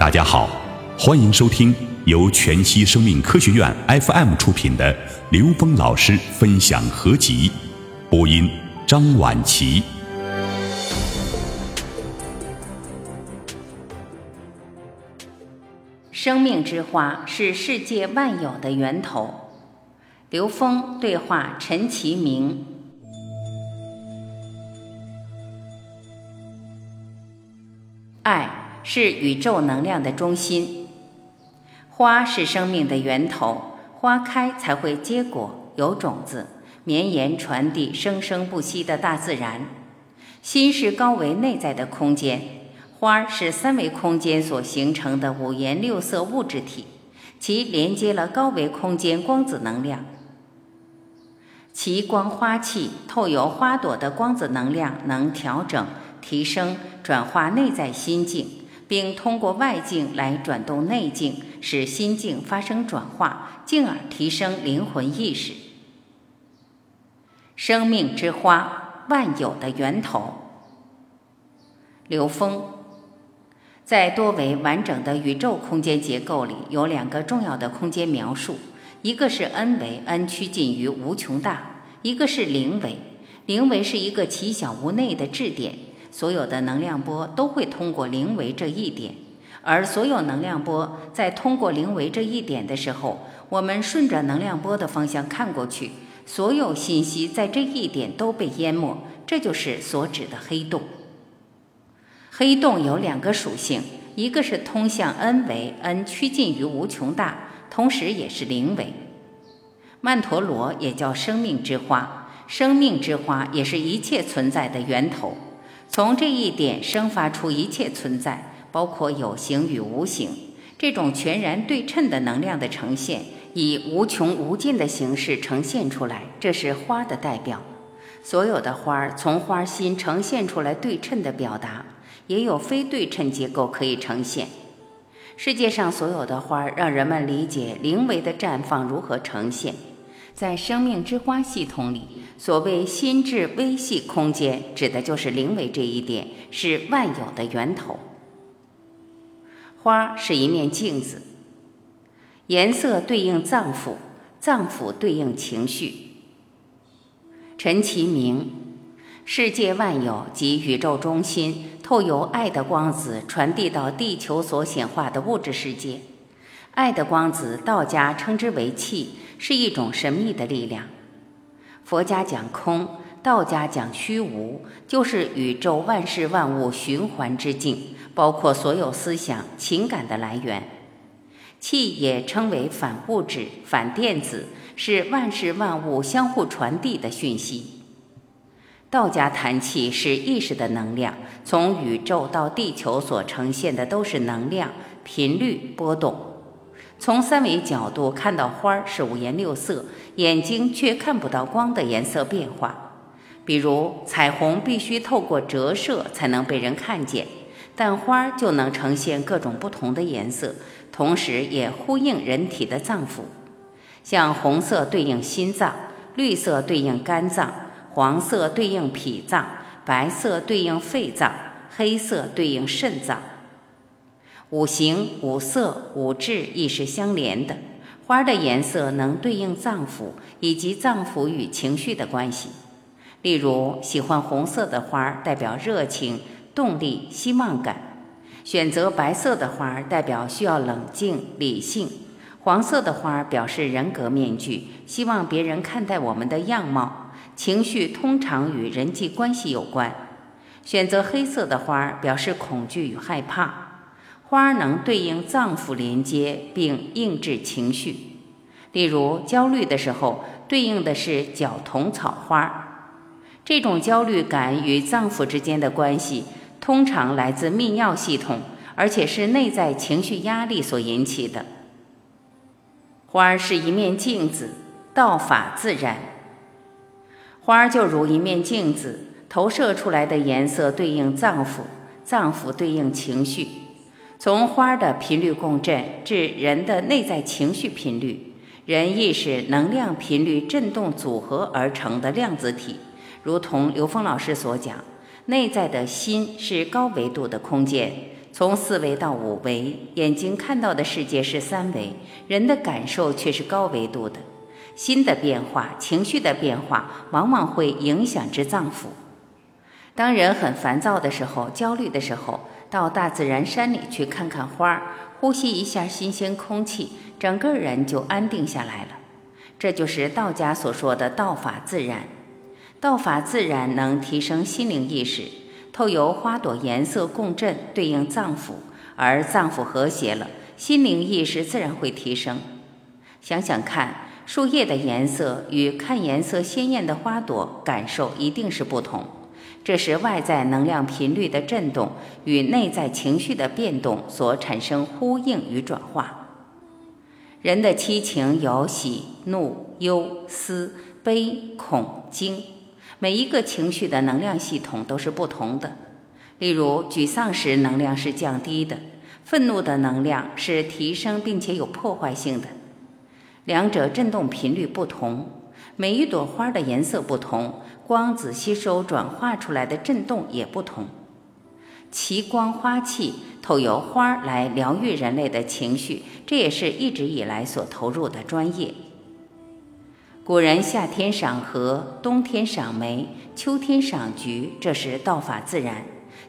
大家好，欢迎收听由全息生命科学院 FM 出品的刘峰老师分享合集，播音张婉琪。生命之花是世界万有的源头。刘峰对话陈其明。爱是宇宙能量的中心，花是生命的源头，花开才会结果，有种子，绵延传递，生生不息的大自然。心是高维内在的空间，花是三维空间所形成的五颜六色物质体，其连接了高维空间光子能量。其光花气透由花朵的光子能量，能调整、提升、转化内在心境，并通过外境来转动内境，使心境发生转化，进而提升灵魂意识。生命之花，万有的源头。刘峰在多维完整的宇宙空间结构里，有两个重要的空间描述。一个是 n 维，n 趋近于无穷大；一个是零维，零维是一个其小无内的质点，所有的能量波都会通过零维这一点，而所有能量波在通过零维这一点的时候，我们顺着能量波的方向看过去，所有信息在这一点都被淹没，这就是所指的黑洞。黑洞有两个属性，一个是通向 n 维，n 趋近于无穷大。同时也是零维，曼陀罗也叫生命之花，生命之花也是一切存在的源头。从这一点生发出一切存在，包括有形与无形。这种全然对称的能量的呈现，以无穷无尽的形式呈现出来，这是花的代表。所有的花儿从花心呈现出来对称的表达，也有非对称结构可以呈现。世界上所有的花儿，让人们理解灵维的绽放如何呈现。在生命之花系统里，所谓心智微细空间，指的就是灵维这一点，是万有的源头。花是一面镜子，颜色对应脏腑，脏腑对应情绪。陈其明，世界万有及宇宙中心。透由爱的光子传递到地球所显化的物质世界，爱的光子，道家称之为气，是一种神秘的力量。佛家讲空，道家讲虚无，就是宇宙万事万物循环之境，包括所有思想、情感的来源。气也称为反物质、反电子，是万事万物相互传递的讯息。道家谈气是意识的能量，从宇宙到地球所呈现的都是能量频率波动。从三维角度看到花儿是五颜六色，眼睛却看不到光的颜色变化。比如彩虹必须透过折射才能被人看见，但花儿就能呈现各种不同的颜色，同时也呼应人体的脏腑。像红色对应心脏，绿色对应肝脏。黄色对应脾脏，白色对应肺脏，黑色对应肾脏。五行、五色、五志亦是相连的。花的颜色能对应脏腑以及脏腑与情绪的关系。例如，喜欢红色的花代表热情、动力、希望感；选择白色的花代表需要冷静、理性；黄色的花表示人格面具，希望别人看待我们的样貌。情绪通常与人际关系有关。选择黑色的花表示恐惧与害怕。花能对应脏腑连接并应制情绪。例如，焦虑的时候对应的是角桐草花。这种焦虑感与脏腑之间的关系通常来自泌尿系统，而且是内在情绪压力所引起的。花儿是一面镜子，道法自然。花儿就如一面镜子，投射出来的颜色对应脏腑，脏腑对应情绪。从花的频率共振至人的内在情绪频率，人意识能量频率振动组合而成的量子体。如同刘峰老师所讲，内在的心是高维度的空间，从四维到五维，眼睛看到的世界是三维，人的感受却是高维度的。心的变化、情绪的变化，往往会影响至脏腑。当人很烦躁的时候、焦虑的时候，到大自然山里去看看花儿，呼吸一下新鲜空气，整个人就安定下来了。这就是道家所说的“道法自然”。道法自然能提升心灵意识，透由花朵颜色共振，对应脏腑，而脏腑和谐了，心灵意识自然会提升。想想看，树叶的颜色与看颜色鲜艳的花朵感受一定是不同。这是外在能量频率的振动与内在情绪的变动所产生呼应与转化。人的七情有喜、怒、忧、思、悲、恐、惊，每一个情绪的能量系统都是不同的。例如，沮丧时能量是降低的，愤怒的能量是提升并且有破坏性的，两者振动频率不同。每一朵花的颜色不同，光子吸收转化出来的振动也不同。奇光花气透由花来疗愈人类的情绪，这也是一直以来所投入的专业。古人夏天赏荷，冬天赏梅，秋天赏菊，这是道法自然。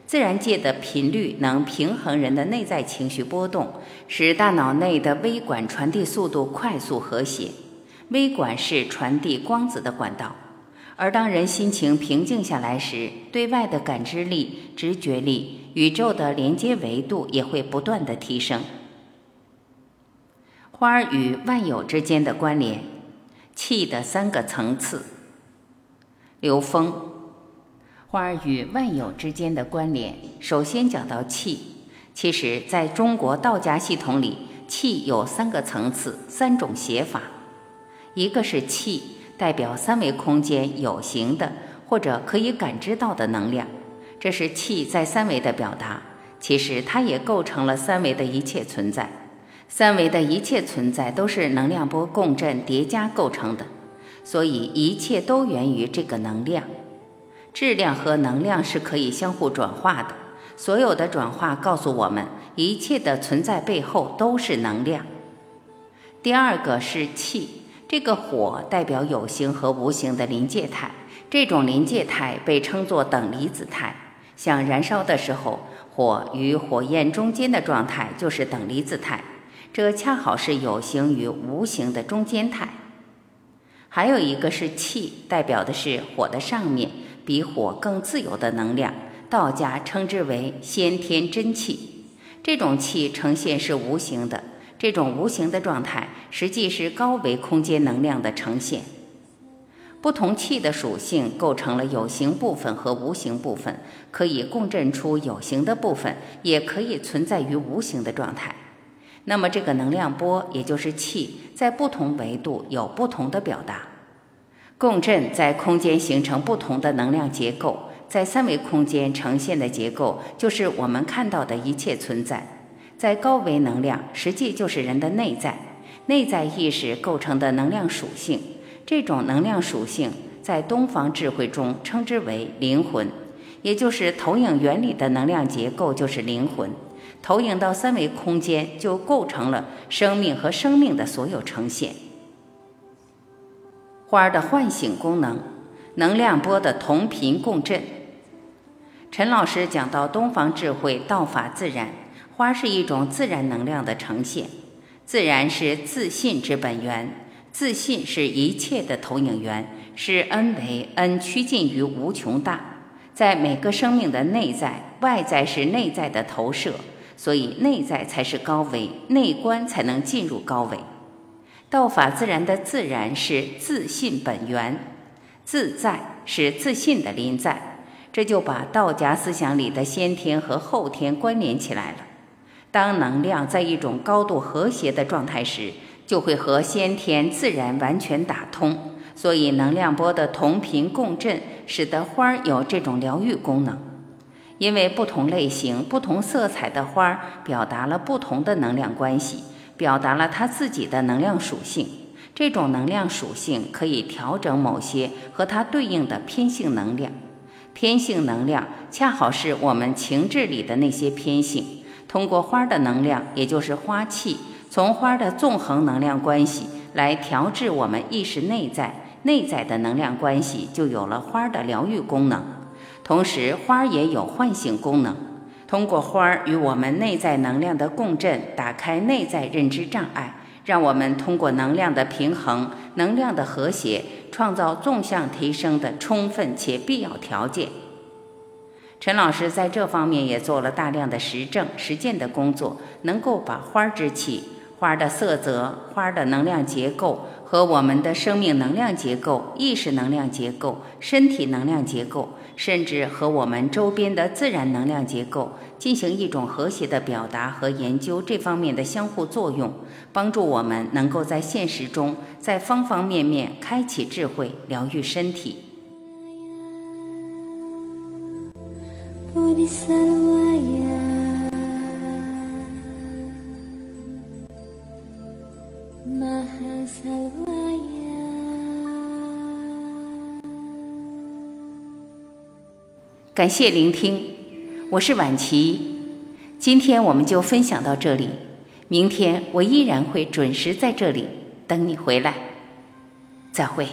自然界的频率能平衡人的内在情绪波动，使大脑内的微管传递速度快速和谐。微管是传递光子的管道，而当人心情平静下来时，对外的感知力、直觉力、宇宙的连接维度也会不断的提升。花儿与万有之间的关联，气的三个层次。刘峰，花儿与万有之间的关联，首先讲到气。其实，在中国道家系统里，气有三个层次，三种写法。一个是气，代表三维空间有形的或者可以感知到的能量，这是气在三维的表达。其实它也构成了三维的一切存在。三维的一切存在都是能量波共振叠加构成的，所以一切都源于这个能量。质量和能量是可以相互转化的，所有的转化告诉我们，一切的存在背后都是能量。第二个是气。这个火代表有形和无形的临界态，这种临界态被称作等离子态。像燃烧的时候，火与火焰中间的状态就是等离子态，这恰好是有形与无形的中间态。还有一个是气，代表的是火的上面，比火更自由的能量，道家称之为先天真气。这种气呈现是无形的。这种无形的状态，实际是高维空间能量的呈现。不同气的属性构成了有形部分和无形部分，可以共振出有形的部分，也可以存在于无形的状态。那么，这个能量波，也就是气，在不同维度有不同的表达。共振在空间形成不同的能量结构，在三维空间呈现的结构，就是我们看到的一切存在。在高维能量，实际就是人的内在、内在意识构成的能量属性。这种能量属性在东方智慧中称之为灵魂，也就是投影原理的能量结构就是灵魂。投影到三维空间，就构成了生命和生命的所有呈现。花儿的唤醒功能，能量波的同频共振。陈老师讲到东方智慧道法自然。花是一种自然能量的呈现，自然是自信之本源，自信是一切的投影源，是 n 为 n 趋近于无穷大，在每个生命的内在，外在是内在的投射，所以内在才是高维，内观才能进入高维。道法自然的自然是自信本源，自在是自信的临在，这就把道家思想里的先天和后天关联起来了。当能量在一种高度和谐的状态时，就会和先天自然完全打通。所以，能量波的同频共振，使得花儿有这种疗愈功能。因为不同类型、不同色彩的花儿表达了不同的能量关系，表达了它自己的能量属性。这种能量属性可以调整某些和它对应的偏性能量。偏性能量恰好是我们情志里的那些偏性。通过花的能量，也就是花气，从花的纵横能量关系来调制我们意识内在内在的能量关系，就有了花的疗愈功能。同时，花也有唤醒功能。通过花与我们内在能量的共振，打开内在认知障碍，让我们通过能量的平衡、能量的和谐，创造纵向提升的充分且必要条件。陈老师在这方面也做了大量的实证实践的工作，能够把花之气、花的色泽、花的能量结构和我们的生命能量结构、意识能量结构、身体能量结构，甚至和我们周边的自然能量结构进行一种和谐的表达和研究这方面的相互作用，帮助我们能够在现实中在方方面面开启智慧，疗愈身体。感谢聆听，我是婉琪。今天我们就分享到这里，明天我依然会准时在这里等你回来。再会。